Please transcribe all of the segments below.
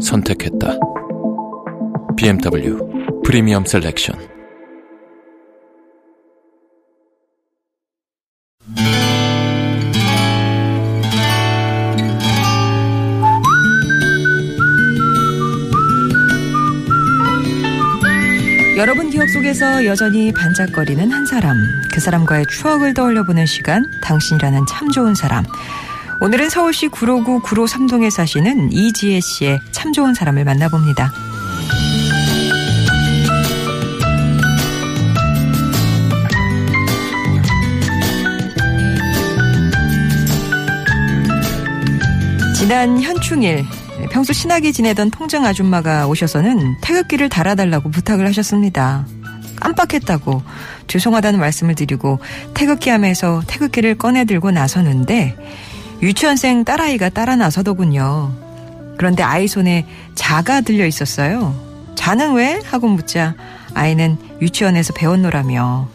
선택했다. BMW 프리미엄 셀렉션. 여러분 기억 속에서 여전히 반짝거리는 한 사람, 그 사람과의 추억을 떠올려 보는 시간, 당신이라는 참 좋은 사람. 오늘은 서울시 구로구 구로 삼동에 사시는 이지혜 씨의 참 좋은 사람을 만나봅니다. 지난 현충일 평소 친하게 지내던 통장 아줌마가 오셔서는 태극기를 달아달라고 부탁을 하셨습니다. 깜빡했다고 죄송하다는 말씀을 드리고 태극기 함에서 태극기를 꺼내 들고 나서는데 유치원생 딸아이가 따라 나서더군요. 그런데 아이 손에 자가 들려 있었어요. 자는 왜? 하고 묻자 아이는 유치원에서 배웠노라며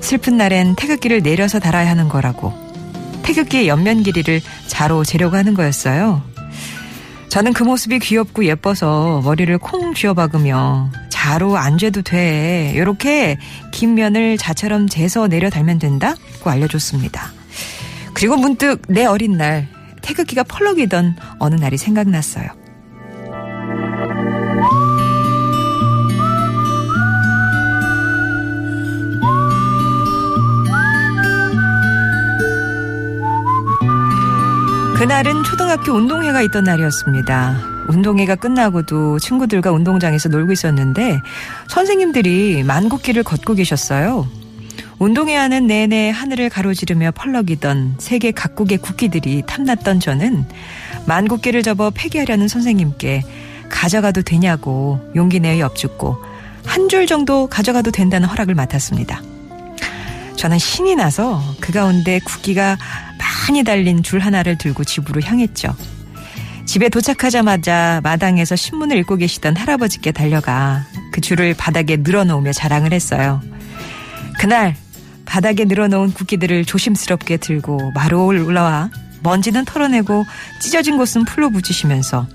슬픈 날엔 태극기를 내려서 달아야 하는 거라고 태극기의 옆면 길이를 자로 재려고 하는 거였어요. 저는 그 모습이 귀엽고 예뻐서 머리를 콩 쥐어박으며 자로 안 죄도 돼. 요렇게 긴 면을 자처럼 재서 내려 달면 된다고 알려줬습니다. 그리고 문득 내 어린 날 태극기가 펄럭이던 어느 날이 생각났어요. 그날은 초등학교 운동회가 있던 날이었습니다. 운동회가 끝나고도 친구들과 운동장에서 놀고 있었는데 선생님들이 만국기를 걷고 계셨어요. 운동회 하는 내내 하늘을 가로지르며 펄럭이던 세계 각국의 국기들이 탐났던 저는 만국기를 접어 폐기하려는 선생님께 가져가도 되냐고 용기 내어 엽죽고 한 줄 정도 가져가도 된다는 허락을 맡았습니다. 저는 신이 나서 그 가운데 국기가 많이 달린 줄 하나를 들고 집으로 향했죠. 집에 도착하자마자 마당에서 신문을 읽고 계시던 할아버지께 달려가 그 줄을 바닥에 늘어놓으며 자랑을 했어요. 그날 바닥에 늘어놓은 국기들을 조심스럽게 들고 마루 올라와 먼지는 털어내고 찢어진 곳은 풀로 붙이시면서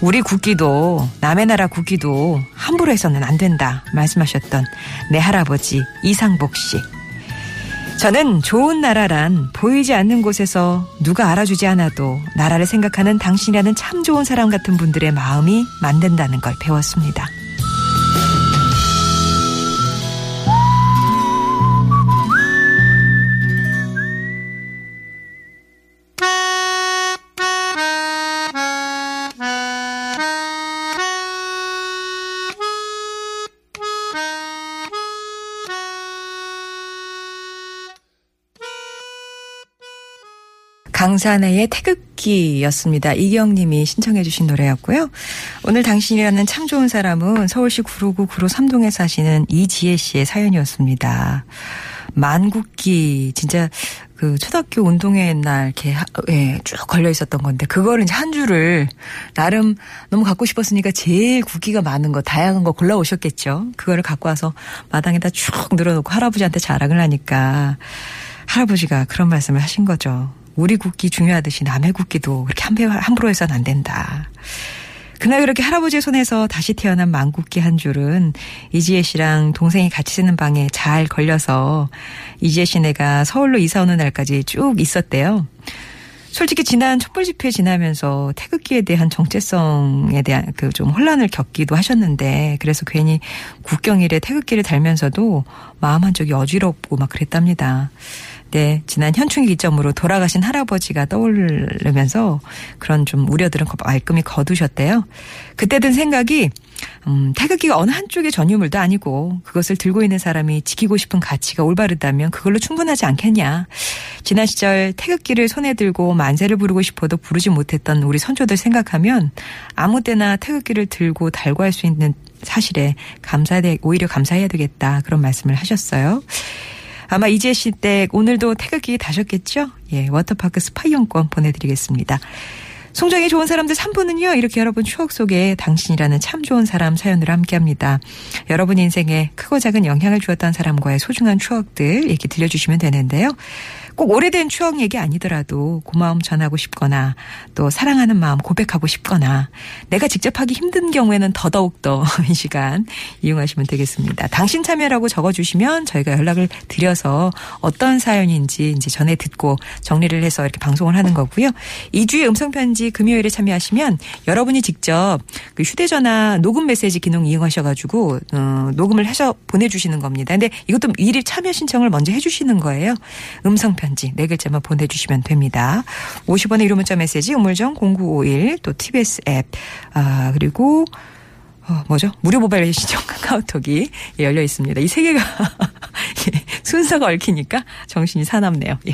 우리 국기도 남의 나라 국기도 함부로 해서는 안 된다 말씀하셨던 내 할아버지 이상복 씨. 저는 좋은 나라란 보이지 않는 곳에서 누가 알아주지 않아도 나라를 생각하는 당신이라는 참 좋은 사람 같은 분들의 마음이 만든다는 걸 배웠습니다. 강산의 태극기였습니다. 이경님이 신청해 주신 노래였고요. 오늘 당신이라는 참 좋은 사람은 서울시 구로구 구로 삼동에 사시는 이지혜 씨의 사연이었습니다. 만국기 진짜 그 초등학교 운동회 날 이렇게 예, 쭉 걸려 있었던 건데 그거를 한 줄을 나름 너무 갖고 싶었으니까 제일 국기가 많은 거 다양한 거 골라 오셨겠죠. 그거를 갖고 와서 마당에다 쭉 늘어놓고 할아버지한테 자랑을 하니까 할아버지가 그런 말씀을 하신 거죠. 우리 국기 중요하듯이 남의 국기도 그렇게 함부로 해서는 안 된다. 그날 그렇게 할아버지의 손에서 다시 태어난 망국기 한 줄은 이지혜 씨랑 동생이 같이 쓰는 방에 잘 걸려서 이지혜 씨네가 서울로 이사 오는 날까지 쭉 있었대요. 솔직히 지난 촛불 집회 지나면서 태극기에 대한 정체성에 대한 그 좀 혼란을 겪기도 하셨는데 그래서 괜히 국경일에 태극기를 달면서도 마음 한쪽이 어지럽고 막 그랬답니다. 네, 지난 현충일 기점으로 돌아가신 할아버지가 떠오르면서 그런 좀 우려들은 말끔히 거두셨대요. 그때 든 생각이 음, 태극기가 어느 한쪽의 전유물도 아니고 그것을 들고 있는 사람이 지키고 싶은 가치가 올바르다면 그걸로 충분하지 않겠냐. 지난 시절 태극기를 손에 들고 만세를 부르고 싶어도 부르지 못했던 우리 선조들 생각하면 아무 때나 태극기를 들고 달고 할 수 있는 사실에 감사해 오히려 감사해야 되겠다 그런 말씀을 하셨어요. 아마 이재 씨댁 오늘도 태극기 다셨겠죠? 예, 워터파크 스파 이용권 보내드리겠습니다. 송정이 좋은 사람들 3부는요, 이렇게 여러분 추억 속에 당신이라는 참 좋은 사람 사연으로 함께 합니다. 여러분 인생에 크고 작은 영향을 주었던 사람과의 소중한 추억들 얘기 들려주시면 되는데요. 꼭 오래된 추억 얘기 아니더라도 고마움 전하고 싶거나 또 사랑하는 마음 고백하고 싶거나 내가 직접 하기 힘든 경우에는 더더욱더 이 시간 이용하시면 되겠습니다. 당신 참여라고 적어주시면 저희가 연락을 드려서 어떤 사연인지 이제 전에 듣고 정리를 해서 이렇게 방송을 하는 거고요. 2주의 음성편지 금요일에 참여하시면 여러분이 직접 그 휴대전화 녹음 메시지 기능 이용하셔가지고 어, 녹음을 해서 보내주시는 겁니다. 근데 이것도 미리 참여 신청을 먼저 해주시는 거예요. 음성 편지 네 글자만 보내주시면 됩니다. 50원의 유료 문자 메시지 우물정 0951 또 TBS 앱 아, 그리고 어, 뭐죠? 무료 모바일 신청 카카오톡이 열려 있습니다. 이 세 개가 순서가 얽히니까 정신이 사납네요. 예.